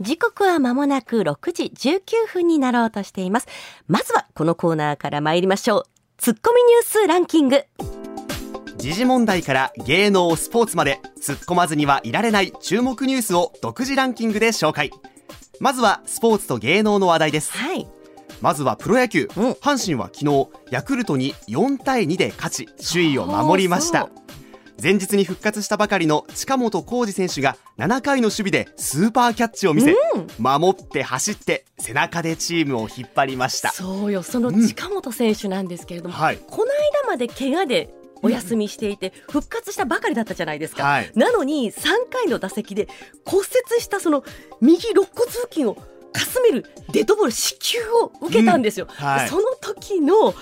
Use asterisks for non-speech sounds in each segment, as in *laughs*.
時刻は間もなく6時19分になろうとしています。まずはこのコーナーから参りましょう。ツッコミニュースランキング。時事問題から芸能スポーツまで突っ込まずにはいられない注目ニュースを独自ランキングで紹介まずはスポーツと芸能の話題ですはい。まずはプロ野球、うん阪神は昨日ヤクルトに4対2で勝ち首位を守りました前日に復活したばかりの近本浩二選手が7回の守備でスーパーキャッチを見せ、守って走って背中でチームを引っ張りました。そうよ、その近本選手なんですけれども、はい。この間まで怪我でお休みしていて、復活したばかりだったじゃないですか。はい。なのに3回の打席で骨折したその右肋骨付近をかすめるデッドボール支給を受けたんですよ、うん。はい。その時の阪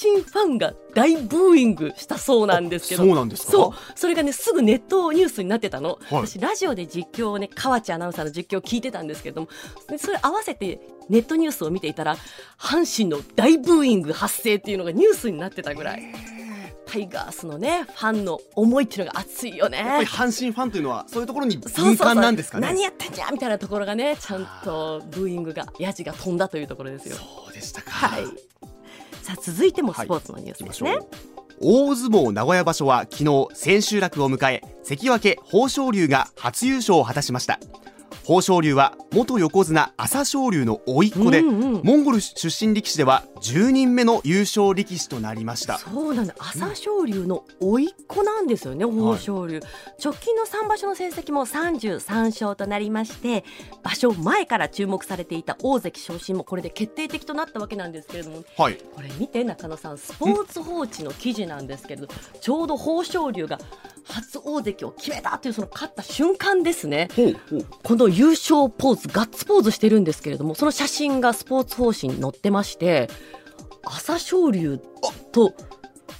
神ファンが大ブーイングしたそうなんですけど。そうなんですか？そう。それがねすぐネットニュースになってたの、はい。私ラジオで実況をね河内アナウンサーの実況を聞いてたんですけれども。でそれ合わせてネットニュースを見ていたら阪神の大ブーイング発生っていうのがニュースになってたぐらいタイガースのねファンの思いっていうのが熱いよね。やっぱり阪神ファンというのはそういうところに敏感なんですかね？何やってんじゃんみたいなところがねちゃんとブーイングがヤジが飛んだというところですよ。そうでしたか。はい。さあ続いてもスポーツのニュースですね、行きましょう大相撲名古屋場所は昨日千秋楽を迎え関脇豊昇龍が初優勝を果たしました豊昇龍は元横綱朝青龍の甥っ子で、うんうん。モンゴル出身力士では10人目の優勝力士となりました。そうなんだ。朝青龍の甥っ子なんですよね豊昇龍、直近の3場所の成績も33勝となりまして場所前から注目されていた大関昇進もこれで決定的となったわけなんですけれどもはい。これ見て中野さんスポーツ報知の記事なんですけれどちょうど豊昇龍が初大関を決めたというその勝った瞬間ですね。この優勝ポーズガッツポーズしてるんですけれどもその写真がスポーツ報知に載ってまして朝青龍と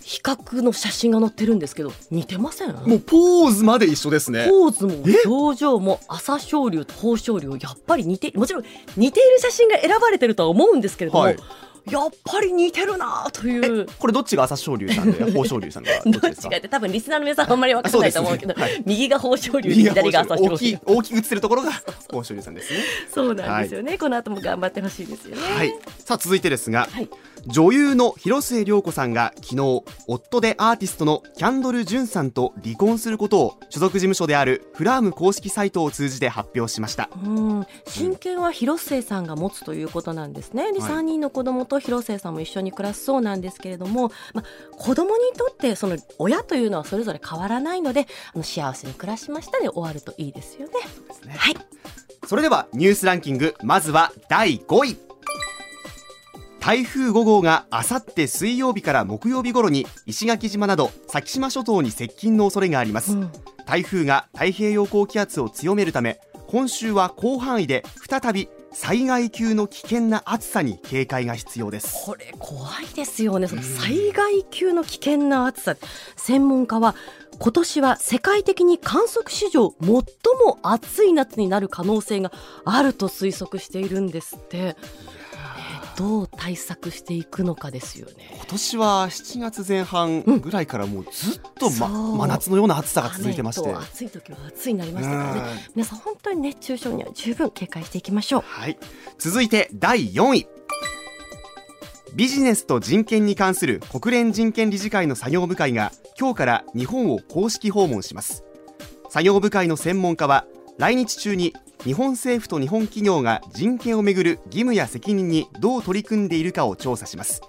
比較の写真が載ってるんですけど似てません？もうポーズまで一緒ですね。ポーズも表情も朝青龍と豊昇龍やっぱり似てもちろん似ている写真が選ばれてるとは思うんですけれども、はいやっぱり似てるなという。これどっちが朝青龍さんで豊昇龍さんが。どどっっちですか？ちがって多分リスナーの皆さんあんまり分からないと思うけどねはい。右が豊昇龍で左が朝青龍。大きい大きく映ってるところが豊昇龍さんですね。*laughs* そうなんですよね、この後も頑張ってほしいですよね。はい。さあ続いてですが、はい女優の広末涼子さんが昨日夫でアーティストのキャンドル・ジュンさんと離婚することを所属事務所であるフラーム公式サイトを通じて発表しました。うん。親権は広末さんが持つということなんですね。で、はい3人の子供と広末さんも一緒に暮らすそうなんですけれども、まあ、子供にとってその親というのはそれぞれ変わらないのであの幸せに暮らしましたで終わるといいですよね。はいそれではニュースランキングまずは第5位台風5号があさって水曜日から木曜日頃に石垣島など先島諸島に接近の恐れがあります、うん。台風が太平洋高気圧を強めるため今週は広範囲で再び災害級の危険な暑さに警戒が必要です。これ怖いですよね。その災害級の危険な暑さ専門家は今年は世界的に観測史上最も暑い夏になる可能性があると推測しているんですって、ねどう対策していくのかですよね。今年は7月前半ぐらいからもうずっと、まそう。真夏のような暑さが続いてまして。暑い時は暑いになりましたからね。うん。皆さん本当に熱中症には十分警戒していきましょう。はい、続いて第4位。ビジネスと人権に関する国連人権理事会の作業部会が今日から日本を公式訪問します。作業部会の専門家は来日中に日本政府と日本企業が人権をめぐる義務や責任にどう取り組んでいるかを調査します。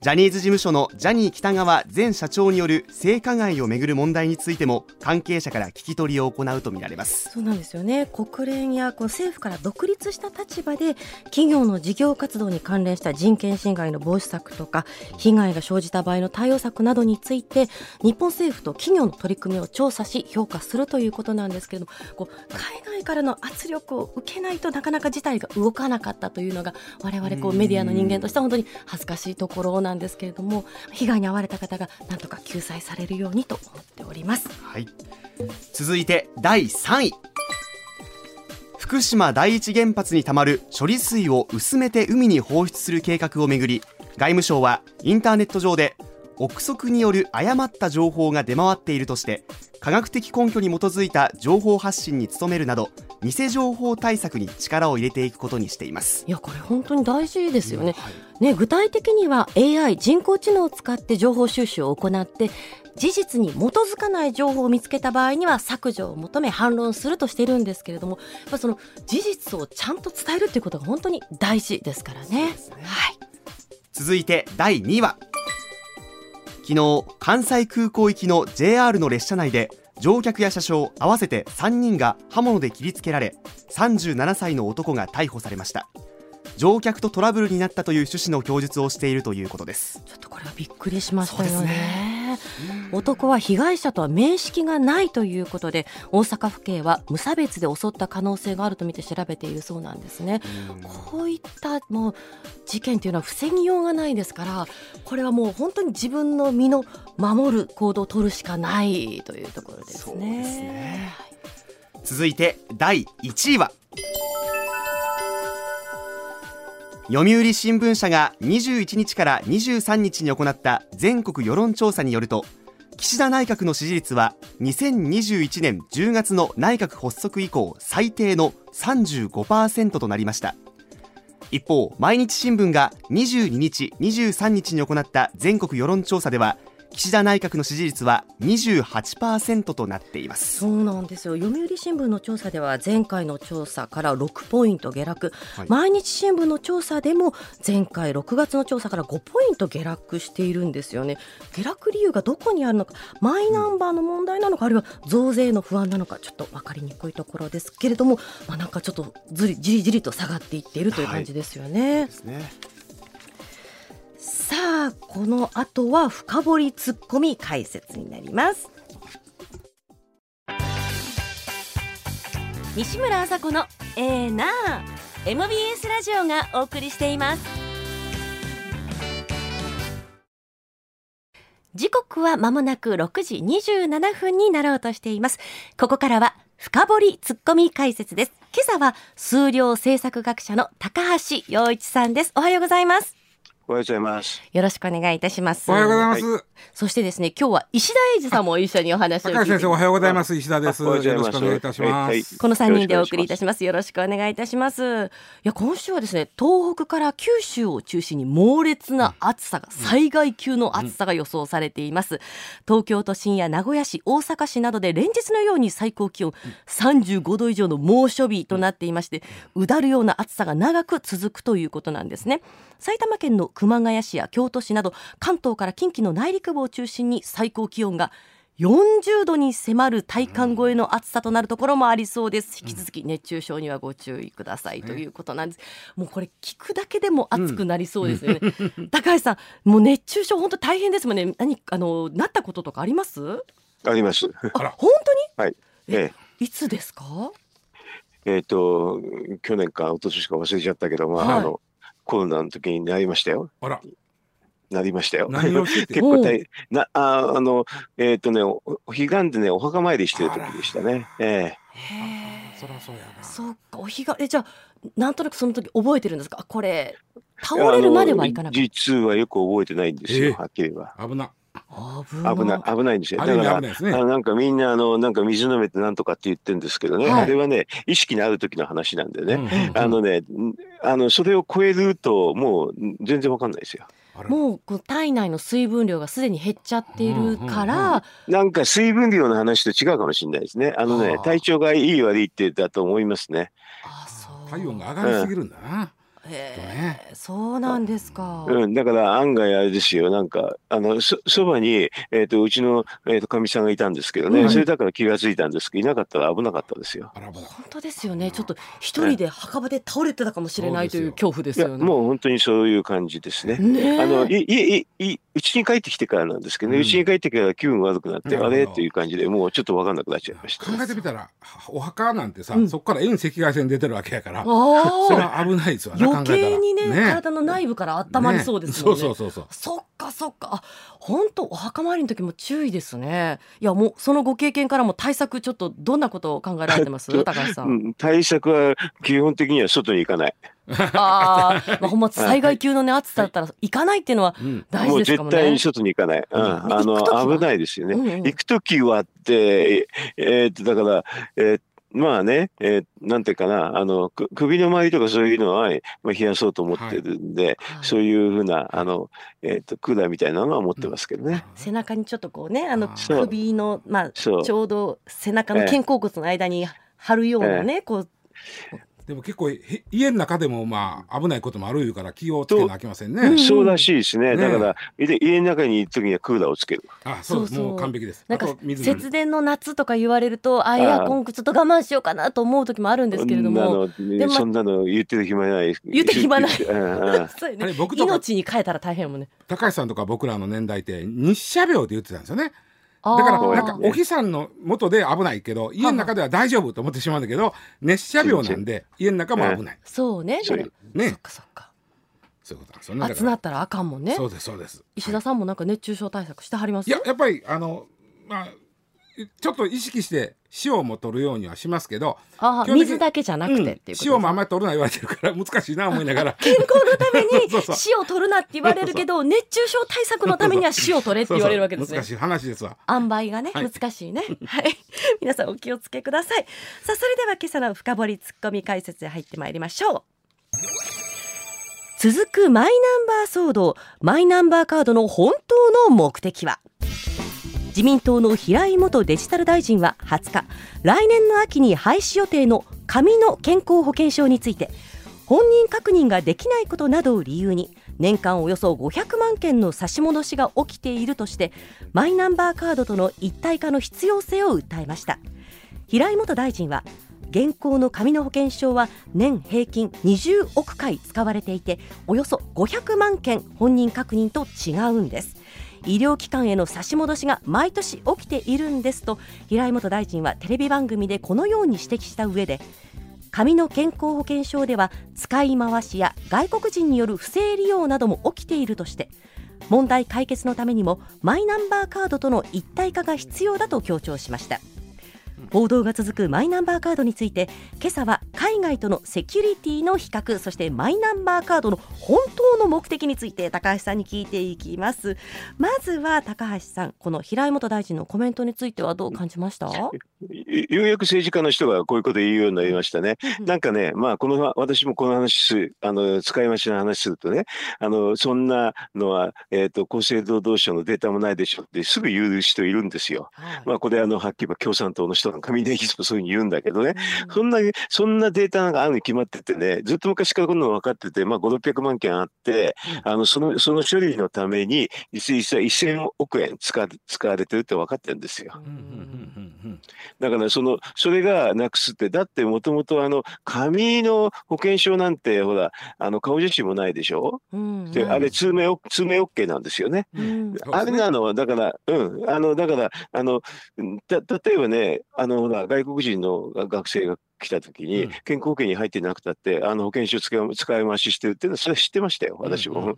ジャニーズ事務所のジャニー喜多川前社長による性加害をめぐる問題についても関係者から聞き取りを行うとみられます。そうなんですよね。国連やこう政府から独立した立場で企業の事業活動に関連した人権侵害の防止策とか被害が生じた場合の対応策などについて日本政府と企業の取り組みを調査し評価するということなんですけれどもこう海外からの圧力を受けないとなかなか事態が動かなかったというのが我々こうメディアの人間としては本当に恥ずかしいところななんですけれども被害に遭われた方がなんとか救済されるようにと思っております。はい、続いて第3位福島第一原発にたまる処理水を薄めて海に放出する計画をめぐり外務省はインターネット上で憶測による誤った情報が出回っているとして科学的根拠に基づいた情報発信に努めるなど偽情報対策に力を入れていくことにしていますいやこれ本当に大事ですよね。ね具体的には AI 人工知能を使って情報収集を行って事実に基づかない情報を見つけた場合には削除を求め反論するとしているんですけれどもその事実をちゃんと伝えるっていうことが本当に大事ですからね。ねはい続いて第2位は昨日関西空港行きの JR の列車内で乗客や車掌合わせて3人が刃物で切りつけられ37歳の男が逮捕されました。乗客とトラブルになったという趣旨の供述をしているということです。ちょっとこれはびっくりしましたよそうです男は被害者とは面識がないということで大阪府警は無差別で襲った可能性があるとみて調べているそうなんですね。こういったもう事件というのは防ぎようがないですからこれはもう本当に自分の身の守る行動を取るしかないというところですそうね。ですね続いて第1位は読売新聞社が21日から23日に行った全国世論調査によると岸田内閣の支持率は2021年10月の内閣発足以降最低の35%となりました。一方毎日新聞が22日23日に行った全国世論調査では岸田内閣の支持率は28%となっています。そうなんですよ。読売新聞の調査では前回の調査から6ポイント下落、はい。毎日新聞の調査でも前回6月の調査から5ポイント下落しているんですよね。下落理由がどこにあるのかマイナンバーの問題なのかあるいは増税の不安なのかちょっと分かりにくいところですけれども、まあ、なんかちょっとずりじりじりと下がっていっているという感じですよね。ですねさあこの後は深掘りツッコミ解説になります。西村麻子のえー、なあ MBS ラジオがお送りしています。時刻は間もなく6時27分になろうとしています。ここからは深掘りツッコミ解説です。今朝は数量政策学者の高橋洋一さんです。おはようございます。おはようございます。よろしくお願いいたします。おはようございます。そしてですね、今日は石田英二さんも一緒にお話を聞いて高橋先生、おはようございます。石田です。よおはようございますろしくお願いいたします。はいはいこの3人でお送りいたします。よろしくお願いいたします。いや、今週はですね、東北から九州を中心に猛烈な暑さが、災害級の暑さが予想されています。東京都心や名古屋市、大阪市などで連日のように最高気温35度以上の猛暑日となっていまして、うだるような暑さが長く続くということなんですね。埼玉県の熊谷市や京都市など関東から近畿の内陸部を中心に最高気温が40度に迫る体感超えの暑さとなるところもありそうです。引き続き熱中症にはご注意くださいということなんです。もうこれ聞くだけでも暑くなりそうですよね。*laughs* 高橋さん、もう熱中症本当大変ですもんね。何あのなったこととかあります？あります。あ、本はい。当に？ええ、いつですか？え、えっ、と、去年か一昨年か忘れちゃったけど、まあ、はいあの、コロナの時になりましたよ。あら、なりましたよ。何をしてて結構大なああの、えっ、とね、おお彼岸でね、お墓参りしてる時でしたね。えへそらそうやな。そうか、お日がえじゃあなんとなくその時覚えてるんですか？あこれえ倒れるまではいかなかっ実はよく覚えてないんですよ、ええはっきり言えば。危な。た。危ない、危ないんですよ。だから、ね。あのなんかみんなあのなんか水飲めてなんとかって言ってるんですけどね、はいあれはね意識のある時の話なんでね、うんあのねんあのそれを超えるともうん全然わかんないですよ。もうこう体内の水分量がすでに減っちゃっているから、なんか水分量の話と違うかもしれないですね。あのねはあ体調がいい悪いってだと思いますね。あそう体温が上がりすぎるんだな。へえ、そうなんですか。うん、だから案外あれですよ、なんか、あの、そ、そばに、えっ、と、うちの、えっ、と、かみさんがいたんですけどね、うんそれだから気がついたんです。けど、いなかったら危なかったですよ。本当ですよね。ちょっと一人で墓場で倒れてたかもしれないという恐怖ですよね。もう本当にそういう感じですね。ねえ。あの、い、い、い、い、うちに帰ってきてからなんですけどね、うん。うち、に帰ってから気分悪くなって、あれっていう感じでもうちょっとわかんなくなっちゃいました。考えてみたらお墓なんてさ、うん。そこから遠赤外線出てるわけやからあそれあ、は危ないですわ。ね余計にね考えたら体の内部から温まりそうですもんね。そうそうそうそうそっかそっか。あ、本当お墓参りの時も注意ですね。いやもうそのご経験からも対策ちょっとどんなことを考えられてます？高橋さ。うんん、対策は基本的には外に行かない。ああ、まあほんま災害級のね暑さだったら行かないっていうのはうん大事ですかもね絶対に。外に行かない。うん、うんあの、危ないですよね。うんうん行くときはって、えーっと、だから、えーまあね、えーなんていうかな、あの、く首の周りとかそういうのは、まあ、冷やそうと思ってるんで、はい。そういうふうな、あの、えーっと、クーラーみたいなのは持ってますけどね。背中にちょっとこうねあの首のまあちょうど背中の肩甲骨の間に貼るようなねこうでも結構へ家の中でもまあ危ないこともあるいうから気をつけなきゃいけませんね。うんそうらしいですね。ねだから、で家の中にいるときにはクーラーをつける。あそうですそもう完璧です。なんか節電の夏とか言われるとあエアコンちょっと我慢しようかなと思う時もあるんですけれどもそんなのでもそんなの言ってる暇ない。言ってる暇ない *laughs* ねあれ僕とか命に変えたら大変やもんね高橋さんとか僕らの年代って日射病って言ってたんですよね。だだからーなんかお日さんの元で危ないけど家の中では大丈夫と思ってしまうんだけど熱射病なんで家の中も危ない。そうね。そうだからそねっかそっか。そういうことなんですよね。だ暑なったらあかんもんね。そうですそうです。石田さんもなんか熱中症対策してはります？いややっぱりあのまあちょっと意識して塩も取るようにはしますけど、水だけじゃなくてうことですね塩もあんまり取るな言われてるから難しいな思いながら。*laughs* 健康のために *laughs* 塩を取るなって言われるけど熱中症対策のためには塩を取れって言われるわけですね難しい話ですわ。塩梅がね、はい難しいね。はい。*laughs* 皆さんお気をつけください。さあ、それでは今朝の深掘りツッコミ解説へ入ってまいりましょう。続くマイナンバー騒動、マイナンバーカードの本当の目的は？自民党の平井元デジタル大臣は20日、来年の秋に廃止予定の紙の健康保険証について、本人確認ができないことなどを理由に年間およそ500万件の差し戻しが起きているとしてマイナンバーカードとの一体化の必要性を訴えました。平井元大臣は現行の紙の保険証は年平均20億回使われていておよそ500万件本人確認と違うんです。医療機関への差し戻しが毎年起きているんですと平井元大臣はテレビ番組でこのように指摘した上で紙の健康保険証では使い回しや外国人による不正利用なども起きているとして問題解決のためにもマイナンバーカードとの一体化が必要だと強調しました。報道が続くマイナンバーカードについて今朝は海外とのセキュリティの比較そしてマイナンバーカードの本当の目的について高橋さんに聞いていきます。まずは高橋さんこの平井元大臣のコメントについてはどう感じました？よようやく政治家の人がこういうこと言うようになりましたね。なんかね、まあ、この、私もこの話あの、使い回しの話するとね、あの、そんなのは、えっ、と、厚生労働省のデータもないでしょってすぐ言う人いるんですよ。はい。まあ、これ、あの、はっきり言えば共産党の人なんかみんそういうふうに言うんだけどね、うん。そんな、そんなデータなんかあるに決まっててね、ずっと昔からこんなの分かってて、まあ、5、600万件あって、あの、その、その処理のために、実際1000億円使わ使われてるって分かってるんですよ。うんうんうんうんだからその、それがなくすって、だってもともとあの、紙の保険証なんて、ほら、あの、顔写真もないでしょ？うんで、あれ、通名オ、通名 OK なんですよね。あれなのは、だから、うん、あの、だから、あの、た、例えばね、あの、ほら、外国人の学生が来た時に、うん。健康保険に入ってなくたって、あの、保険証使い、使い回ししてるっていうのは、それは知ってましたよ、私も。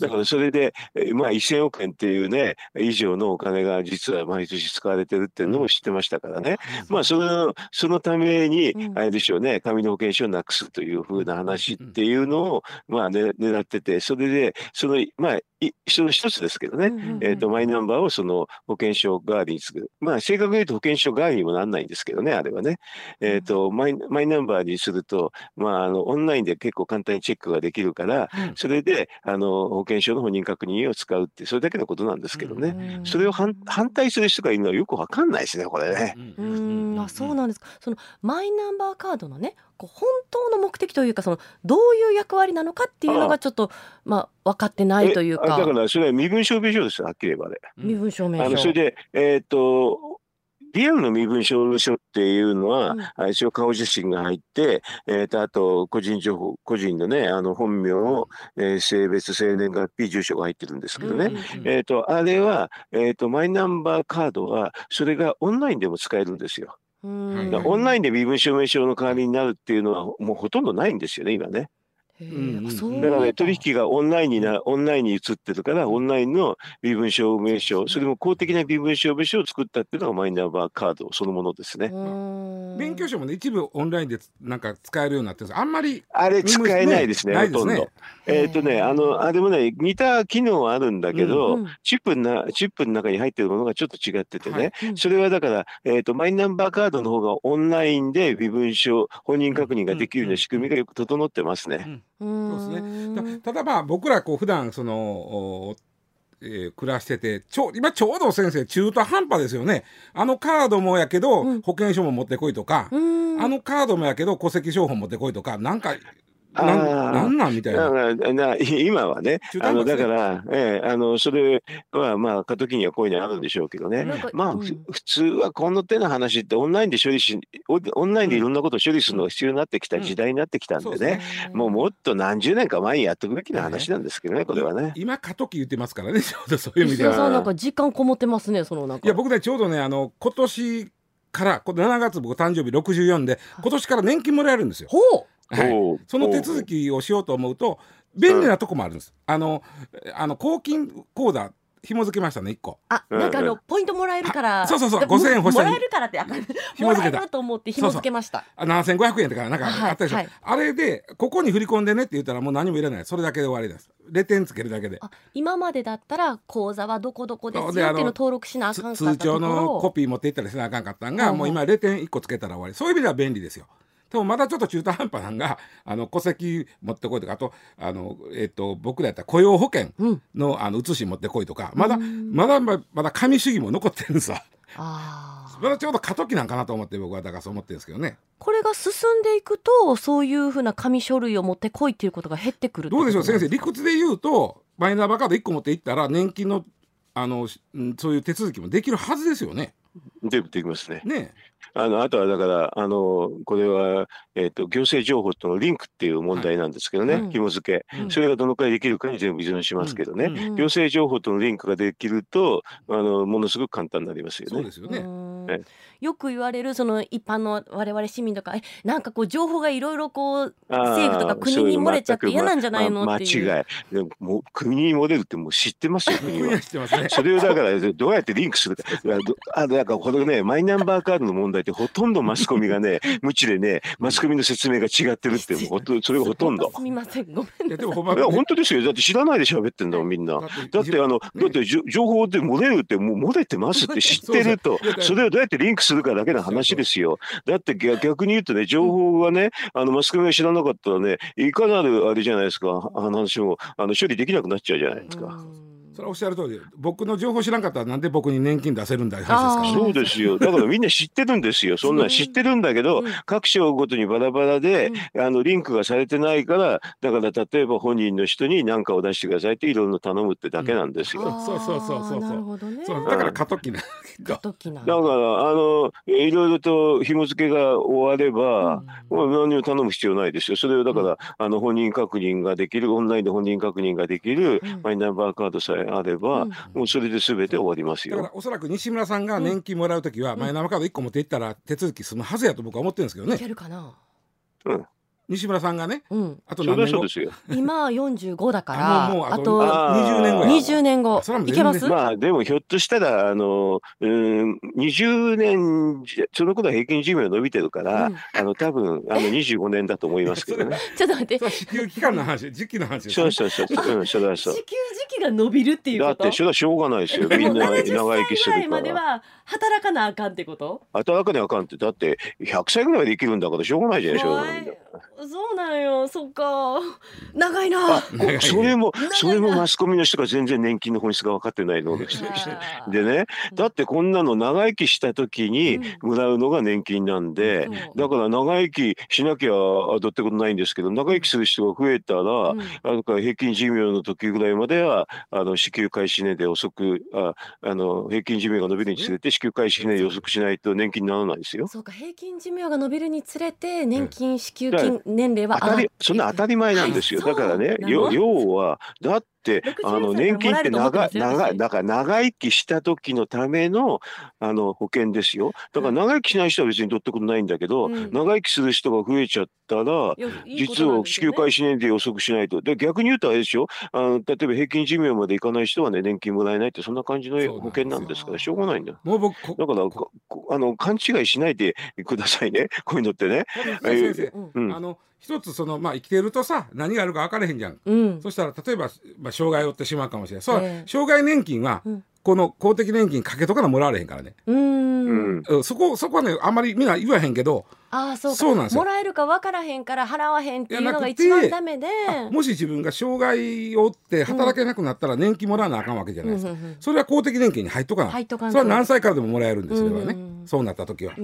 だからそれで、えーまあ1000億円っていうね、以上のお金が実は毎年使われてるっていうのも知ってましたからね。まあその、そのためにう、ん。あれでしょうね、紙の保険証をなくすというふうな話っていうのを、まあね、狙ってて、それで、その、まあ、いその一つですけどね、うんうんうんえっ、と、マイナンバーをその保険証代わりにする。まあ、正確に言うと保険証代わりにもなんないんですけどね、あれはね。えっ、と、マイ、マイナンバーにすると、まあ、あの、オンラインで結構簡単にチェックができるから、うんそれで、あの、保険証の本人確認を使うって、それだけのことなんですけどね。それを反反対する人がいるのはよくわかんないですね、これね。うーんあそうなんですかそのマイナンバーカードのねこう本当の目的というかそのどういう役割なのかっていうのがちょっとまあ分かってないというかえだからそれは身分証明書ですよはっきり言えばね。身分証明書あのそれで、えっ、と、リアルの身分証明書っていうのは、うんあ一応顔写真が入って、えっ、と、あと、個人情報、個人のね、あの、本名、えー性別、生年月日、住所が入ってるんですけどね。うんうんうんえっ、と、あれは、えっ、と、マイナンバーカードは、それがオンラインでも使えるんですよ。オンラインで身分証明書の代わりになるっていうのは、もうほとんどないんですよね、今ね。へうんだ。からね、取引引がオンラインにな、オンラインに移ってるから、オンラインの身分証明書、それも公的な身分証明書を作ったっていうのがマイナンバーカードそのものですね。免許証もね一部オンラインでなんか使えるようになってるんですあんまりあれ使えないですね、ね。ほとんど。えっ、とね、あの、あれもね、似た機能はあるんだけど、うんチップな、チップの中に入ってるものがちょっと違っててね、はい。うん。それはだから、えっ、と、マイナンバーカードの方がオンラインで身分証、本人確認ができるような仕組みがよく整ってますね。そうですね。たただまあ僕らこう普段そのおえー暮らしててちょ今ちょうど先生中途半端ですよね。あのカードもやけど、うん。保険証も持ってこいとか、うん。あのカードもやけど戸籍証本持ってこいとかなんかあなんー。なんなんみたいだな。からな今はねあのだから、ええあのそれはまあ過渡期にはこういうのあるんでしょうけどね。まあ、うん。ふ普通はこの手の話ってオンラインで処理し、オオンラインでいろんなことを処理するのが必要になってきた時代になってきたんでね、もうもっと何十年か前にやっておくべきな話なんですけどね、これはね。今過渡期言ってますからね。*laughs* ちょうどそういう意味では。なんか時間こもってますねそのなんか。いや僕ねちょうどねあの今年からこの7月僕誕生日64で今年から年金もらえるんですよ。ほうその手続きをしようと思うと便利なとこもあるんです。あのあの公金口座紐付けましたね1個。あなんかあのポイントもらえるからそうそうそうで5000円欲しいもらえるからって紐付けた。ると思って紐付けました。あ7500円とかなんかはいあったでしょ、はいあれでここに振り込んでねって言ったらもう何もいらない。それだけで終わりです。レ点つけるだけで。あ今までだったら口座はどこどこですよっていうのの登録しなあかん通帳のをコピー持っていったりせなあかんかったんが、もう今0点1個つけたら終わり。そういう意味では便利ですよでもまだちょっと中途半端なんが *laughs* あの戸籍持ってこいとかあとあの、えっと僕らやったら雇用保険うん。のあの写し持ってこいとかまだうん。まだままだ紙主義も残ってるんですわあー。まだちょうど過渡期なんかなと思って僕はだからそう思ってるんですけどね。これが進んでいくとそういうふうな紙書類を持ってこいっていうことが減ってくるどうでしょう先生。理屈で言うとマイナンバーカード1個持っていったら年金のあのそういう手続きもできるはずですよね。でできますね。ねあのあとはだから、あのこれは、えっと行政情報とのリンクっていう問題なんですけどね、はいうん紐付け、うんそれがどのくらいできるかに全部依存しますけどね、うんうん行政情報とのリンクができると、あのものすごく簡単になりますよね。そうですよね。よく言われるその一般の我々市民とかえなんかこう情報がいろいろこう政府とか国に漏れちゃって嫌なんじゃないのまっていう間違い。でも国に漏れるってもう知ってますよ、国 *laughs* は国は。知ってますね。それをだからどうやってリンクするか。あだからこれね、マイナンバーカードの問題ってほとんどマスコミがね、*laughs* 無知でね、マスコミの説明が違ってるって、もうほとそれがほとんど。すみませんごめんい。やでもほんまいや、本当ですよ。だって知らないで喋ってんだもん、みんな。だって、あの、だって、じょ情報で漏れるって、もう漏れてますって知ってると。それをどうやってリンクするかだけの話ですよ。だって逆逆に言うとね、情報がね、あの、マスコミが知らなかったらね、いかなるあれじゃないですか、あの話も、あの、処理できなくなっちゃうじゃないですか。うん。それはおっしゃる通りで僕の情報知らんかったらなんで僕に年金出せるんだいう話ですからね。そうですよ。だからみんな知ってるんですよ。そんなん知ってるんだけど、うん。各省ごとにバラバラで、あの、リンクがされてないから、だから例えば本人の人に何かを出してくださいっていろいろ頼むってだけなんですよ。そうそうそうそうそう。あーなるほどね。そう。だから過渡期なん。だけど。時なんだ。から、あの、いろいろと紐付けが終われば、もう何を頼む必要ないですよ。それをだから、あの、本人確認ができる、オンラインで本人確認ができるうん。マイナンバーカードさえあれば、うん。もうそれで全て終わりますよ。だからおそらく西村さんが年金もらうときは、マイナンバーカード1個持っていったら手続き済むはずやと僕は思ってるんですけどいねけるかな？うん。西村さんがねうん。あと何年後？はそうですよ。今45だからあもうもうあとあとあー20年後や。20年後。いけます？まあでもひょっとしたら、あの、うん、20年じゃ、その頃は平均寿命伸びてるから、うん。あの、多分、あの、25年だと思いますけどね。*laughs* ちょっと待って。それは支給期間の話時期の話そうそうそうそう、*laughs* うん、それはそう。時期が伸びるっていうこと？だって、それはしょうがないですよ。みんな長70生きす歳ぐら。いるから。までは働かなあかんってこと？働かにあかんって、だって、100歳ぐらいまで生きるんだからしょうがないじゃないでしょ怖い。そうなんよ。そっか。長いな。あそれもそれもマスコミの人が全然年金の本質が分かってないのででね。だってこんなの長生きした時にもらうのが年金なんで、だから長生きしなきゃどうってことないんですけど長生きする人が増えたら、うん、あから平均寿命の時ぐらいまではあの支給開始年で遅くああの平均寿命が伸びるにつれて支給開始年で遅くしないと年金にならないですよ。そうか平均寿命が伸びるにつれて年金支給金年齢は当たりそんな当たり前なんですよ。だからね要はだっあの年金って長長だから長生きした時のためのあの保険ですよ。だから長生きしない人は別にどうってことないんだけど、うん、長生きする人が増えちゃったら、実は支給開始年齢遅くしないと。で逆に言うとあれですよあの例えば平均寿命までいかない人はね年金もらえないってそんな感じの保険なんですからしょうがないんだもう僕だからあの勘違いしないでくださいね。こういうのってね。先生、うん、あの一つそのまあ生きてるとさ何があるか分からへんじゃん、うん、そしたら例えば、まあ、障害を負ってしまうかもしれない。そう、えー、障害年金は、この公的年金かけとかなもらわれへんからね。うん。そこそこはねあんまりみんな言わへんけどああそうか。そうなんですもらえるか分からへんから払わへんっていうのが一番ダメで。もし自分が障害を負って働けなくなったら年金もらわなあかんわけじゃないですか、うん、それは公的年金に入っとかな入っとかそれは何歳からでももらえるんですそれはね、そうなった時は、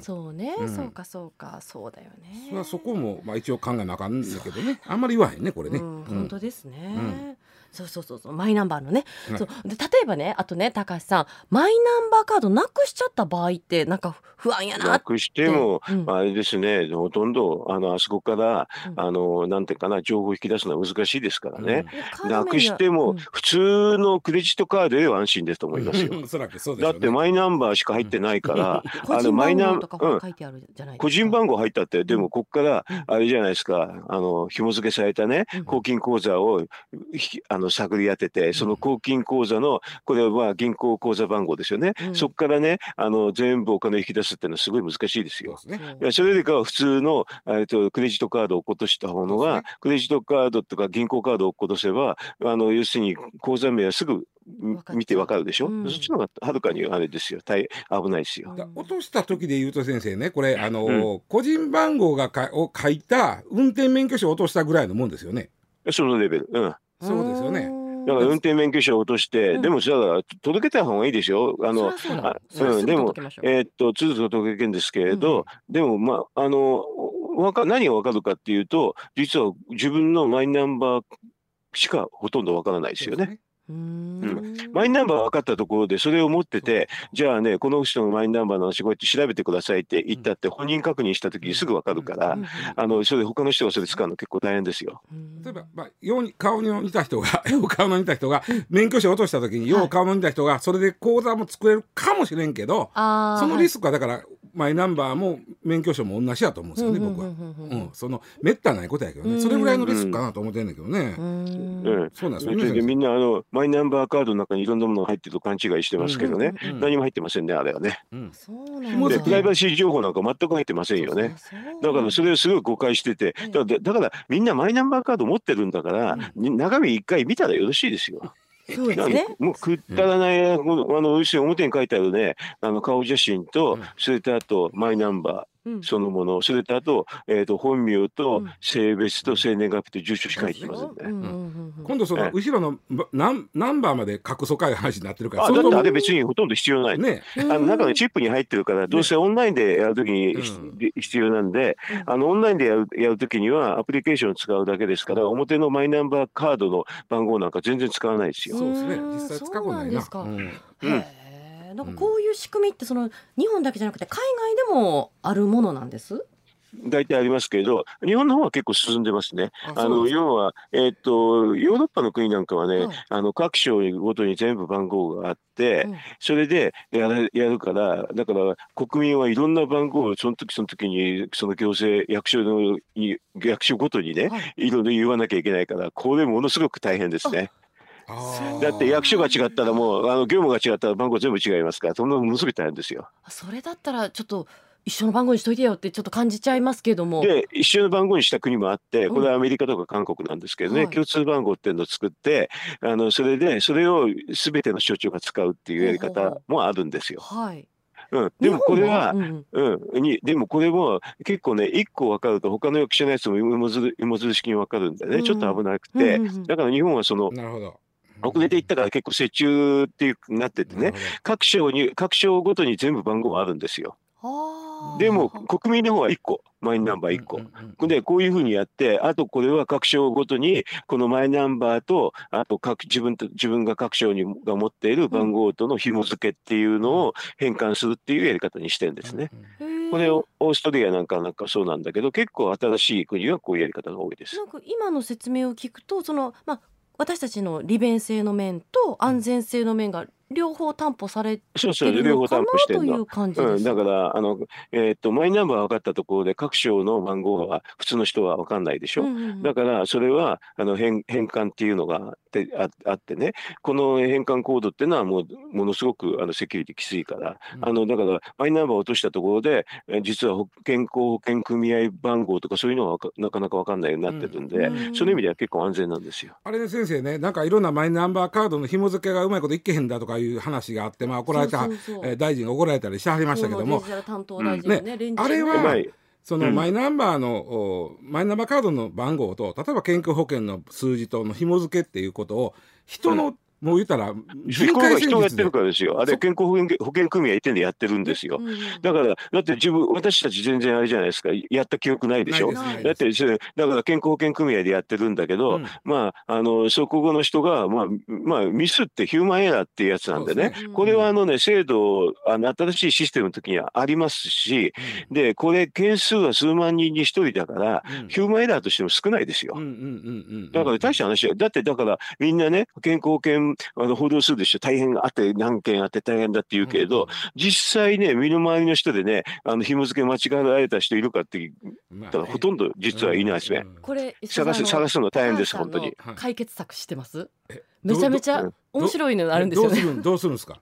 そうね、そうかそうか。そうだよね。そそこも、まあ、一応考えなあかんだけどね。あんまり言わへんねこれね、本当ですね、そうそうそうそうマイナンバーのね、うん、そう。で例えばねあとね高橋さんマイナンバーカードなくしちゃった場合ってなんか不安やななくしても、うん、あれですねほとんどあのあそこから、うん、あのなんていうかな情報を引き出すのは難しいですからね、なくしても、普通のクレジットカードで安心ですと思いますよ、ね、だってマイナンバーしか入ってないから、あのマイナンバー個人番号入ったってでもここからあれじゃないですか。あの紐付けされたね公金口座をあのの探り当ててその公金口座のこれは銀行口座番号ですよね、うん、そこからねあの全部お金を引き出すっていうのはすごい難しいですよ。ね、いやそれよりかは普通の、えっと、クレジットカードを落っことした方のが、ね、クレジットカードとか銀行カードを落っことせばあの要するに口座名はすぐ見てわかるでしょ、うん、そっちの方がはるかにあれですよ。大危ないですよ。落とした時で言うと先生ねこれあの、うん、個人番号がかを書いた運転免許証を落としたぐらいのもんですよね。そのレベル。うん。そうですよね。だから運転免許証を落として、うん、でもじゃあ届けた方がいいでしょ？あの、うん、でも、えー、っと、つづ届けるんですけれど、うん、でも、まあ、あの、わか、何がわかるかっていうと、実は自分のマイナンバーしかほとんどわからないですよね。うん、マイナンバー分かったところでそれを持っててじゃあねこの人のマイナンバーの話こうやって調べてくださいって言ったって本人確認した時にすぐ分かるからあのそれ他の人がそれ使うの結構大変ですよ。例えば、まあ、ように顔に似た人が *laughs* よう顔の似た人が免許証を落とした時によう顔の似た人がそれで口座も作れるかもしれんけどそのリスクはだからマイナンバーも免許証も同じやと思うんですよね、僕は。うん、そのめったないことやけどね、それぐらいのリスクかなと思ってんだけどね。うん、そうなんです。よね。みんなあのマイナンバーカードの中にいろんなものが入ってると勘違いしてますけどね、何も入ってませんね、あれはね。で、プライバシー情報なんか全く入ってませんよね。だからそれをすごい誤解してて、だからだからみんなマイナンバーカード持ってるんだから、中身一回見たらよろしいですよ。そうですね。もうくったらない、あの、後ろ表に書いてあるね、あの、顔写真と、それとあと、マイナンバー。そのもの、それとあと,、えー、と本名と性別と生年月日と住所しか書いてませんね。今度その後ろのナンナンバーまで隠そかい話になってるからあだってあれ別にほとんど必要ない、ね、あの中のチップに入ってるからどうせオンラインでやるときに、必要なんであのオンラインでやるやるときにはアプリケーションを使うだけですから表のマイナンバーカードの番号なんか全然使わないですよ。そうですね。実際使うことないな。うんなんかこういう仕組みってその日本だけじゃなくて海外でもあるものなんです？大体ありますけれど、日本の方は結構進んでますね。あの要は、えー、っと、ヨーロッパの国なんかはね、はい、あの各省ごとに全部番号があって、うん、それでやるやるから、だから国民はいろんな番号をその時その時に、その行政、役所の役所ごとにね、はい、いろいろ言わなきゃいけないから、これものすごく大変ですね。だって役所が違ったらもうあの業務が違ったら番号全部違いますからそんなものすごい大変ですよ。それだったらちょっと一緒の番号にしといてよってちょっと感じちゃいますけども。で一緒の番号にした国もあってこれはアメリカとか韓国なんですけどね、うん共通番号っていうのを作ってあのそれでそれを全ての省庁が使うっていうやり方もあるんですよ。はい。うん、でもこれは、うん、うん、にでもこれも結構ね1個分かると他の役者のやつも芋づる芋づる式に分かるんだよね、うん、ちょっと危なくて、うんうんうん、だから日本はそのなるほど。遅れていったから結構折衷っていうなっててね各省に各省ごとに全部番号あるんですよ。でも国民の方は1個マイナンバー1個、でこういうふうにやってあとこれは各省ごとにこのマイナンバーとあと各自分と自分が各省にが持っている番号との紐付けっていうのを変換するっていうやり方にしてるんですね。これオーストリアなんかなんかそうなんだけど結構新しい国はこういうやり方が多いです。なんか今の説明を聞くとその、まあ、私たちの利便性の面と安全性の面が両方担保されてるのかなという感じです、うん、だからあの、えー、っとマイナンバー分かったところで各省の番号は普通の人は分かんないでしょ、うんうん、だからそれはあの変変換っていうのがってああってね。この変換コードっていうのはもうものすごくあのセキュリティきついから、うん、あのだからマイナンバーを落としたところで実は健康保険組合番号とかそういうのはなかなか分かんないようになってるんで、うん、そういう意味では結構安全なんですよ。あれね先生ねなんかいろんなマイナンバーカードの紐付けがうまいこといけへんだとかいう話があって、まあ、怒られたえ大臣が怒られたりしてはりましたけども、ね、あれは、そのマイナンバーの、うん、マイナンバーカードの番号と例えば健康保険の数字との紐付けっていうことを人のもう言ったら、人が人がやってるからですよ。あれ、健康保険保険組合ってんでやってるんですよ。だから、だって自分、私たち全然あれじゃないですか、やった記憶ないでしょ。だって、だから健康保険組合でやってるんだけど、うん、まあ、あの、そこの人が、まあ、まあ、ミスってヒューマンエラーっていうやつなんでね、でね。これはあのね、制度、あの、新しいシステムの時にはありますし、うん、で、これ、件数は数万人に一人だから、うん、ヒューマンエラーとしても少ないですよ。だから大した話だ。だって、だから、みんなね、健康保険あの報道するでしょ。大変あって何件あって大変だって言うけれど、うん、実際ね身の回りの人でねあの紐付け間違えられた人いるかって言ったら、ほとんど実はいないですね。これ探す探すの大変です本当に。解決策してます？めちゃめちゃ面白いのあるんですよね。どうするんですか？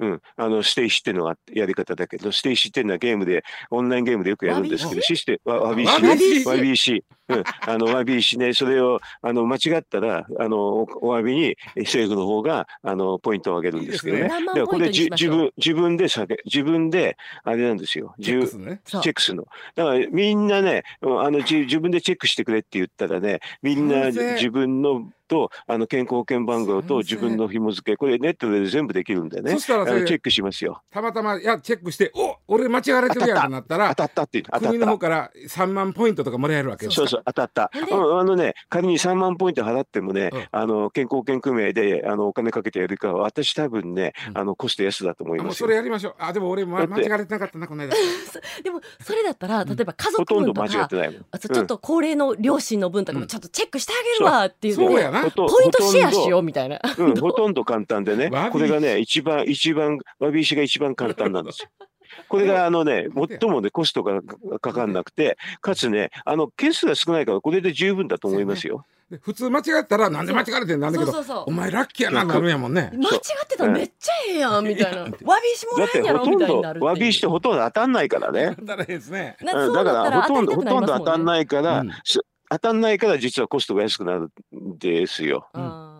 うん、あの指定しっていうのがやり方だけど指定しっていうのはゲームでオンラインゲームでよくやるんですけどシステムわびしわびし？うん、あのわびしね。それをあの間違ったらあのお詫びに政府の方があのポイントを上げるんですけどね。だからこれ自分自分で下げ自分であれなんですよ。チェックする、ね、チェックするの。だからみんなねあの自分でチェックしてくれって言ったらねみんな自分のとあの健康保険番号と自分の紐付け。これネットで全部できるんでね。そしたらチェックしますよ。たまたまいやチェックしてお俺間違われてるやんとなったら当たったって国の方から3万ポイントとかもらえるわけそうそう当たった。あのね仮に3万ポイント払ってもね、うん、あの健康保険組合であのお金かけてやるか私多分ね、うん、あのコスト安だと思いますそれやりましょう。あでも俺、ま、間違われてなかったなこの間。*laughs* でもそれだったら例えば家族分とか、うん、ちょっと高齢の両親の分とかもちょっとチェックしてあげるわっていう、ね、そうやなポイントシェアしようみたいな。うん、*laughs* ほとんど簡単でね、これがね、一番、一番、わび石が一番簡単なんですよ。これがあのね、*laughs* 最もね、コストがかかんなくて、かつね、あの、件数が少ないから、これで十分だと思いますよ。普通間違ったら、なんで間違えてんなんだけど、お前ラッキーやな、なるやもんね。間違ってたらめっちゃええやん、みたいな。わび石もらえんやろ、みたいになる。わび石ってほとんど当たんないからね。当たらへんですね。だからほとんど、ほとんど当たんないから、当たんないから実はコストが安くなるんですよ。うん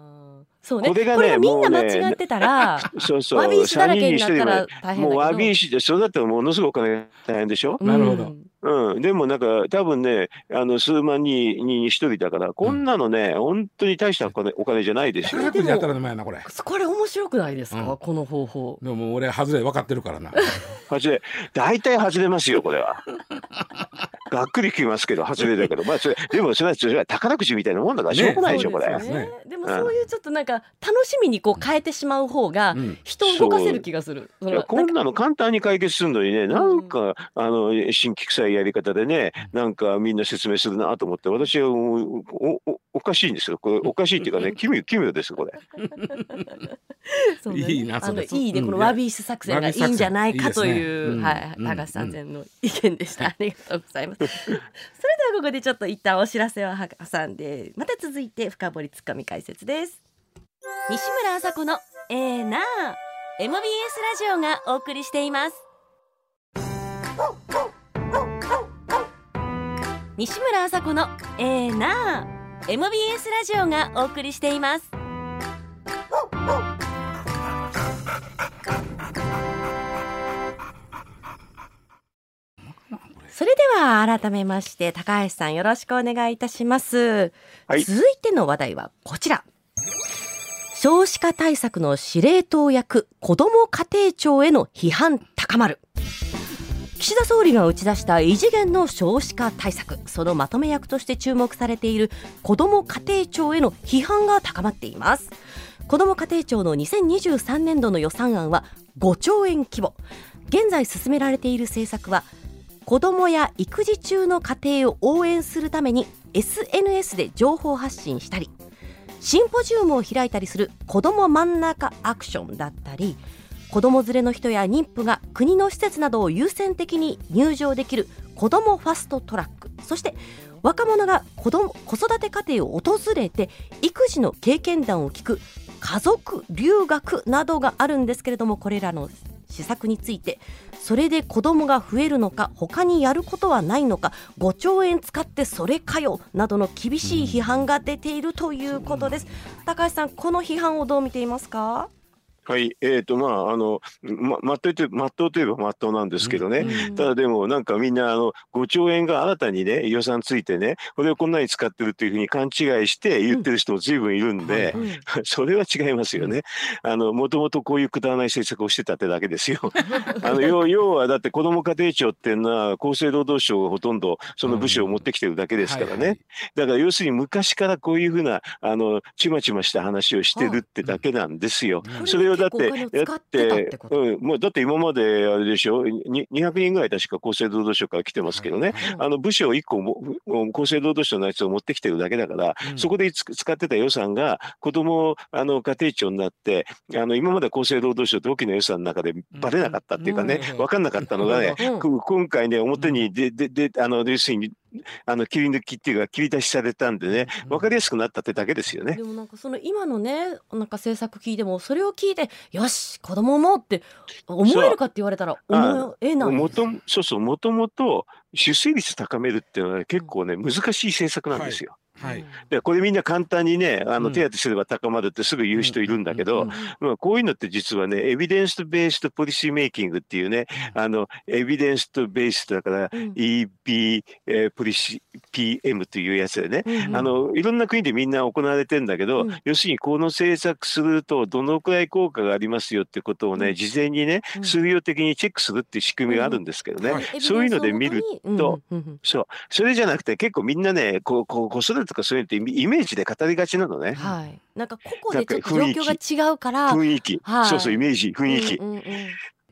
そうね。これがね、みんな間違ってたら、ね、*laughs* そうそう。わび石だらけになったら大変もうわび石で、そうだったらものすごくお金大変でしょ？なるほど。うん、でもなんか多分ねあの数万人に一人だからこんなのね、うん、本当に大したお金お金じゃないですよ。でもこれ。これ面白くないですか、うん、この方法。でも俺外れ分かってるからな。*laughs* 外れ大体外れますよこれは。がっくりきますけど外れだけど。まあそれでもそれはそれは宝くじみたいなもんだからしょうがないでしょ、ね、これ、ね、でもそういうちょっとなんか楽しみにこう変えてしまう方が人を動かせる気がする、う。ん、こんなの簡単に解決するのにねなんか、あの新規臭いやり方でねなんかみんな説明するなと思って私はおおおかしいんですよ。これおかしいっていうかね *laughs* 奇妙奇妙ですこれ。*laughs* ね、いいなそれ。いいね。このワビース作戦がいいんじゃないかという、はい高橋さん前の意見でした、*laughs* ありがとうございます。それではここでちょっと一旦お知らせを挟んで。また続いて深掘りつかみ解説です。西村麻子のえー、な MBS ラジオがお送りしています西村あさこの「えー、なー」MBS ラジオがお送りしています。それでは改めまして高橋さんよろしくお願いいたします、はい、続いての話題はこちら。少子化対策の司令塔役子ども家庭庁への批判高まる。岸田総理が打ち出した異次元の少子化対策そのまとめ役として注目されている子ども家庭庁への批判が高まっています。子ども家庭庁の2023年度の予算案は5兆円規模。現在進められている政策は子どもや育児中の家庭を応援するために SNS で情報発信したりシンポジウムを開いたりする子ども真ん中アクションだったり子ども連れの人や妊婦が国の施設などを優先的に入場できる子どもファストトラック。そして若者が子ど子育て家庭を訪れて育児の経験談を聞く家族留学などがあるんですけれどもこれらの施策についてそれで子どもが増えるのか他にやることはないのか5兆円使ってそれかよなどの厳しい批判が出ているということです、高橋さんこの批判をどう見ていますか？はい、えーとまああのままっといてまっとうといえばまっとうなんですけどね、うん、ただでもなんかみんなあの5兆円が新たにね予算ついてねこれをこんなに使ってるっていうふうに勘違いして言ってる人も随分いるんで、うん *laughs* それは違いますよね。あのもともとこういうくだらない政策をしてたってだけですよ。*laughs* あの要要はだって子ども家庭庁っていうのは厚生労働省がほとんどその部署を持ってきてるだけですからね。はいはい、だから要するに昔からこういうふうなあのちまちました話をしてるってだけなんですよ。それをだって、だって、うん、もうだって今まであれでしょ、200人ぐらい確か厚生労働省から来てますけどね、はいあの部署1個も、厚生労働省のやつを持ってきてるだけだから、うん、そこで使ってた予算が子どもあの家庭庁になって、あの今まで厚生労働省って大きな予算の中でばれなかったっていうかね、分かんなかったのがね、今回ね、表にで、で、で、あの、要するにあの切り抜きっていうか切り出しされたんでね分かりやすくなったってだけですよね。でもなんかその今のねなんか政策聞いてもそれを聞いてよし子供もって思えるかって言われたら思えないもとそうそうもともと出生率高めるっていうのは結構ね難しい政策なんですよ。はい、でこれみんな簡単にねあの手当てすれば高まるってすぐ言う人いるんだけど、まあ、こういうのって実はねエビデンスベースとポリシーメイキングっていうねあのエビデンスとベースだから EB、えー、ポリシー PM というやつでね、あのいろんな国でみんな行われてるんだけど、要するにこの政策するとどのくらい効果がありますよってことをね事前にね数量的にチェックするっていう仕組みがあるんですけどね、そういうので見ると、そう。それじゃなくて結構みんなねこうこう子育てとかそういうのってイメージで語りがちなのね。はい。なんか個々でちょっと状況が違うから。雰囲気。はい、そうそう、イメージ、雰囲気。うんうんうん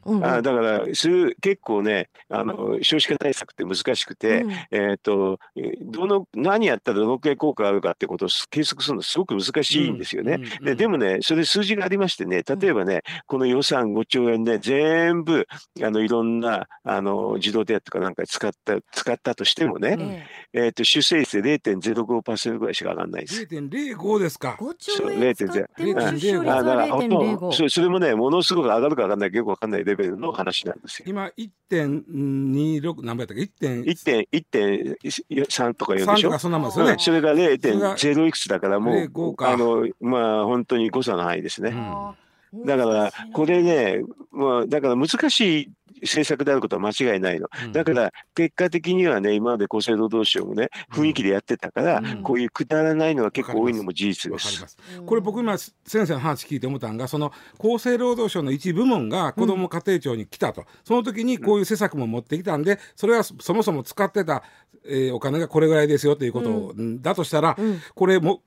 うん。うん、あだからす結構ねあの少子化対策って難しくて、うん、えっ、とどの何やったらどのくらい効果があるかってことを計測するのすごく難しいんですよね。うん、ででもねそれ数字がありましてね例えばねこの予算5兆円で全部あのいろんなあの児童手当とかなんか使った使ったとしてもね、えっ、と出生率で0.05%ぐらいしか上がらないです。0.05ですか。5兆円使っても出生率は0.05。それもねものすごく上がるか上がらないかよくわかんないレベルの話なんですよ。今1.26何倍だっけ？1.3とか言うんでしょ？そんなもんですね。それが0.0いくつだからもうあのまあ本当に誤差の範囲ですね。うん、だからこれね、まあだから難しい政策であることは間違いないの。だから結果的にはね、今まで厚生労働省もね、雰囲気でやってたから、こういうくだらないのが結構多いのも事実です。これ僕今先生の話聞いて思ったんが、その厚生労働省の一部門が子ども家庭庁に来たと、その時にこういう施策も持ってきたんで、それはそもそも使ってた、えー、お金がこれぐらいですよということだとしたら、これも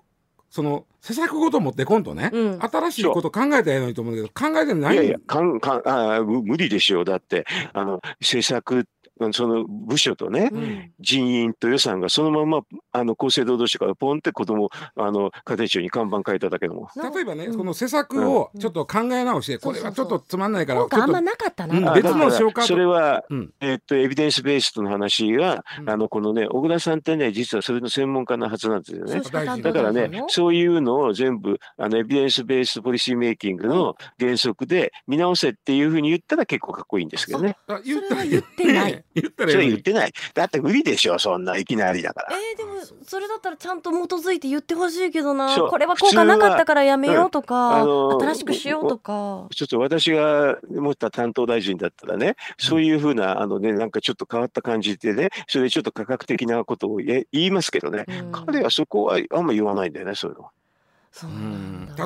その施策ごと持ってこんとね、うん、新しいこと考えたらいいのにと思うけど考えてないいやいやかんかんあ無理でしょう。だってあの政策その部署とね、うん、人員と予算がそのままあの厚生労働省からポンって子どもあの家庭庁に看板書いただけでも。例えばね、うん、この施策をちょっと考え直して、うん、これはちょっとつまんないからあんまなかったな、別の消化それは、えー、っとエビデンスベースとの話は、あのこのね小倉さんってね実はそれの専門家のはずなんですよね。だからねそういうのを全部あのエビデンスベースポリシーメイキングの原則で見直せっていうふうに言ったら結構かっこいいんですけどね。言った。言ってない。*laughs* 言ったら言ってない。だって無理でしょ、そんないきなりだから。えー、でもそれだったらちゃんと基づいて言ってほしいけどな。これは効果なかったからやめようとか、うん、新しくしようとか。ちょっと私が持った担当大臣だったらねそういうふうなあのねなんかちょっと変わった感じでねそれでちょっと科学的なことを言いますけどね、うん、彼はそこはあんま言わないんだよねそういうのは。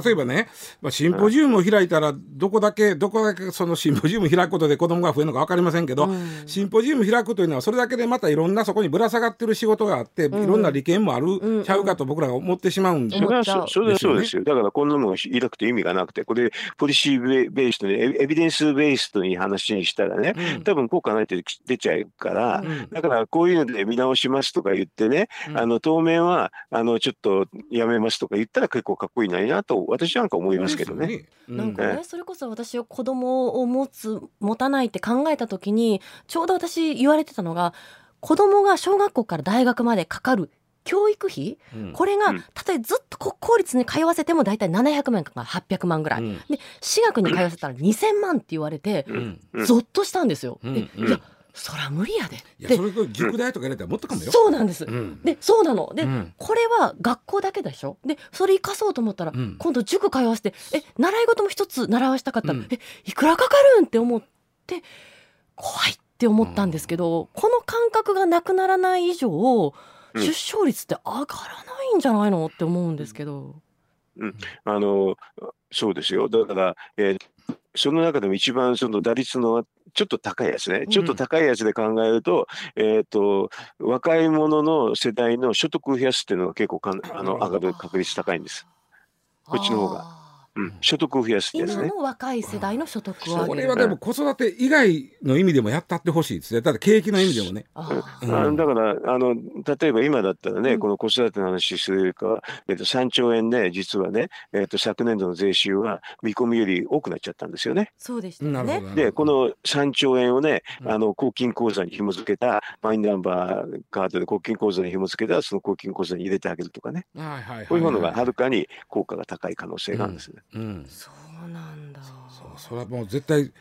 例えばね、まあ、シンポジウムを開いたらどこだけどこだけそのシンポジウム開くことで子供が増えるのか分かりませんけど、うん、シンポジウム開くというのはそれだけでまたいろんなそこにぶら下がってる仕事があって、うん、いろんな利権もあるちゃうかと僕らが思ってしまうんで、うんうん、それはそうですよ。だからこんなもの開くと意味がなくてこれポリシーベースとエエビデンスベースという話にしたらね、多分効果ないって出ちゃうから、だからこういうので見直しますとか言ってね、あの当面はあのちょっとやめますとか言ったら結構かっこいいないなとと私なんか思いますけどね。なんかね、それこそ私は子供を持つ持たないって考えた時にちょうど私言われてたのが子供が小学校から大学までかかる教育費、うん、これが、たとえずっと国公立に通わせても大体700万から800万ぐらい、うん、で私学に通わせたら2000万って言われて、うん、ゾッとしたんですよ。でいやそら無理やで。いやそれと塾代とか入れたらもっとかもよ。そうなんです。うん、でそうなの。で、うん、これは学校だけでしょ。でそれ生かそうと思ったら、うん、今度塾通わせてえ習い事も一つ習わしたかったら、えいくらかかるんって思って怖いって思ったんですけど、この感覚がなくならない以上出生率って上がらないんじゃないのって思うんですけど。うん、あのそうですよだから、えー、その中でも一番その打率のちょっと高いやつね、ちょっと高いやつで考えると、うん、えっ、と、若い者の世代の所得を増やすっていうのが結構かあの上がる確率高いんです。こっちの方が。うん、所得を増やすですね。今の若い世代の所得を上げる。これはでも子育て以外の意味でもやったってほしいですね。だって景気の意味でもね。うん、だからあの例えば今だったらね、うん、この子育ての話するか、えっと3兆円ね実はね、えっと昨年度の税収は見込みより多くなっちゃったんですよね。そうでしたね。でこの3兆円をね、あの公金口座に紐付けたマイナンバーカードで公金口座に紐付けたその公金口座に入れてあげるとかね。はいはいはいはい、こういうものがはるかに効果が高い可能性があるんですね。うん、うんそうなんだ。そうそれはもう絶対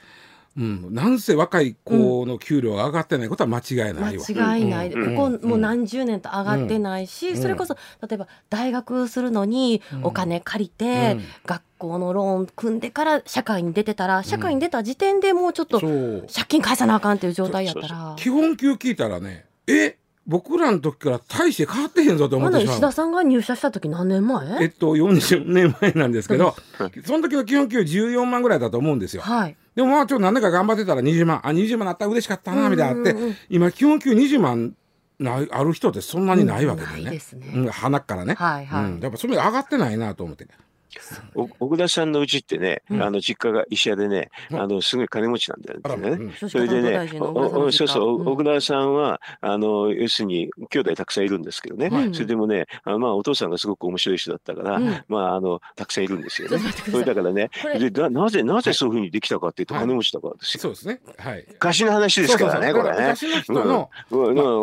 うん、なんせ若い子の給料が上がってないことは間違いないわ、間違いない、うん、ここもう何十年と上がってないし、うん、それこそ例えば大学するのにお金借りて、学校のローン組んでから社会に出てたら社会に出た時点でもうちょっと借金返さなあかんっていう状態やったら。基本給聞いたらねえ？僕らの時から大して変わってへんぞと思ってしまう石田さんが入社した時何年前？えっと40年前なんですけどその時の基本給14万ぐらいだと思うんですよ。はい、でもまあちょっと何年か頑張ってたら20万あ20万あったら嬉しかったなみたいなあって、今基本給20万ないある人ってそんなにないわけでね。うん、ないですね。うん、鼻からね。はいはい。うん、やっぱそれ上がってないなと思って。奥田さんのうちってね、うん、あの実家が医者でね、うん、あのすごい金持ちなんだよね。うん、それでね、そうそう、奥田さんはあの要するに兄弟たくさんいるんですけどね、それでもね、あまあお父さんがすごく面白い人だったから、まああのたくさんいるんですよね。それだからね、でななぜなぜそういうふうにできたかっていうと、金持ちだからですよ。そうですね。はい。昔の話ですからね、これね。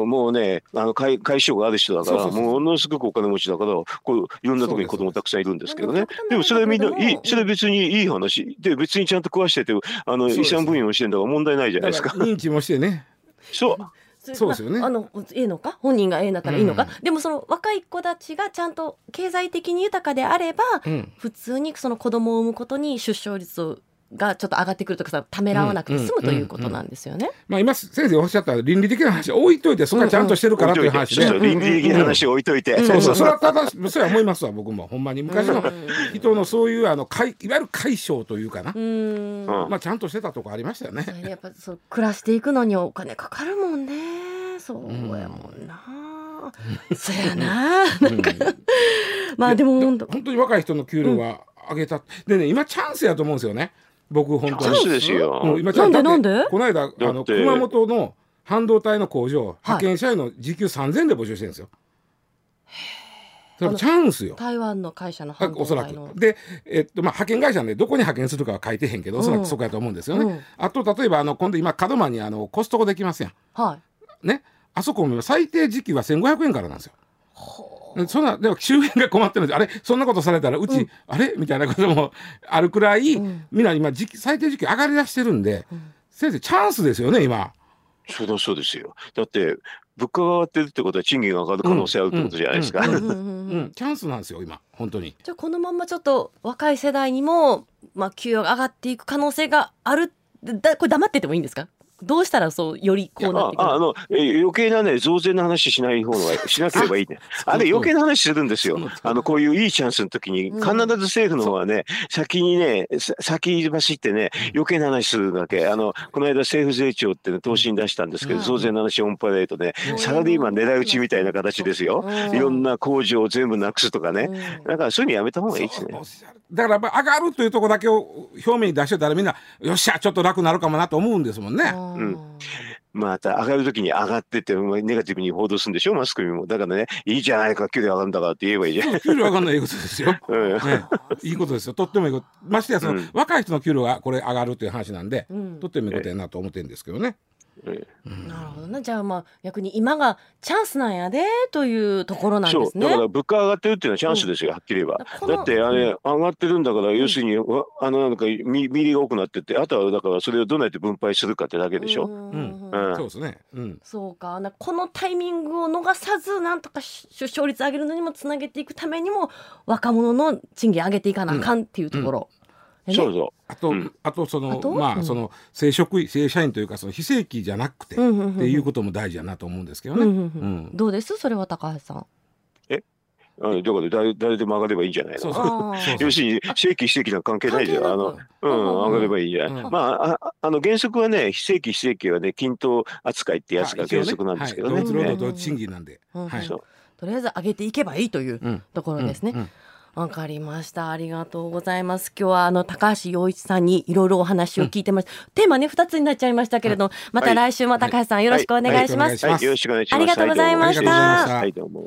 もうね、あの解解消がある人だから、ものすごくお金持ちだから、こういろんなところに子供たくさんいるんですけどね。でもそれはみんないい、それは別にいい話。で、別にちゃんと食わしてて、あの、遺産分与をしてんだから問題ないじゃないですか。認知もしてね。そう。そうですよね。あの、ええのか？本人がええなったらいいのか、うん、でもその若い子たちがちゃんと経済的に豊かであれば、うん、普通にその子供を産むことに出生率をがちょっと上がってくるとかさためらわなくて済むということなんですよね。まあ今先生おっしゃった倫理的な話置いといてそこはちゃんとしてるからという話で、倫理的な話置いといて、そうそうそれはただそれは思いますわ僕も。ほんまに。昔の人のそういうあのかいいわゆる解消というかな、まあちゃんとしてたとこありましたよね。やっぱそう暮らしていくのにお金かかるもんね。そうやもんな。そやな。なんか。まあでも本当に若い人の給料は上げた、でね今チャンスやと思うんですよね。僕本当に。ですよ。もう今なんでなんで？この間あの熊本の半導体の工場派遣社員の時給3000で募集してるんですよ。チャンスよ。台湾の会社の半導体の。おそらく。で、えっとまあ、派遣会社でどこに派遣するかは書いてへんけど、おそらくそこやと思うんですよね、うん、あと例えばあの今度今門真にあのコストコできますやん、はい、ね。あそこも最低時給は1500円からなんですよそんなでも周辺が困ってるんですあれそんなことされたらうち、うん、あれみたいなこともあるくらい、うん、みんな今時期最低時期上がりだしてるんで、うん、先生チャンスですよね今。そうだそうですよ。だって物価が上がってるってことは賃金が上がる可能性あるってことじゃないですか。うん、チャンスなんですよ今本当に。じゃあこのままちょっと若い世代にもまあ給与が上がっていく可能性があるだこれ黙っててもいいんですか？どうしたらそうよりこうなってくる？ああのえ余計なね増税の話しない方が *laughs* しなければいいね。あれ余計な話するんですよ。あのこういういいチャンスの時に必ず政府の方はね、先にね先走ってね余計な話するだけ。あのこの間政府税調ってね答申出したんですけど、増税の話オンパレードね、サラリーマン狙い撃ちみたいな形ですよ。いろんな工場を全部なくすとかね。だからそういうのやめた方がいいですね。だからやっぱ上がるというところだけを表面に出してたらみんなよっしゃちょっと楽になるかもなと思うんですもんね。うん、また上がるときに上がってってネガティブに報道するんでしょマスコミも。だからねいいじゃないか給料上がるんだからって言えばいいじゃん。給料上がるのはいいことですよ、*laughs* うん。ね、いいことですよ。とってもいいことましてやその、うん、若い人の給料がこれ上がるという話なんで、うん、とってもいいことやなと思ってるんですけどね、なるほどね。じゃあまあ逆に今がチャンスなんやでというところなんですね。だから物価上がってるっていうのはチャンスですよ、うん、はっきり言えば。だってあれ、上がってるんだから、要するに、あのなんかみみりが多くなってて、あとはだからそれをどうやって分配するかってだけでしょ。うん、そうですね。うん、そうか。このタイミングを逃さずなんとか出生率上げるのにもつなげていくためにも若者の賃金上げていかなあかんっていうところ。そうそう。あと、うん、あとそのまあその正職員正社員というかその非正規じゃなくて、っていうことも大事だなと思うんですけどね。どうです？それは高橋さん。え？だから誰誰でも上がればいいんじゃないの？要するに正規非正規な関係ないじゃん。あの、うん、上がればいいじゃない、まあああの原則はね非正規非正規はね均等扱いってやつが原則なんですけどね。同労働と賃金なんで、はい、とりあえず上げていけばいいというところですね。わかりました。ありがとうございます。今日はあの高橋洋一さんにいろいろお話を聞いてます。うん、テーマね二つになっちゃいましたけれど、また来週も高橋さんよろしくお願いします。よろしくお願いします。ありがとうございました。はい、どうも。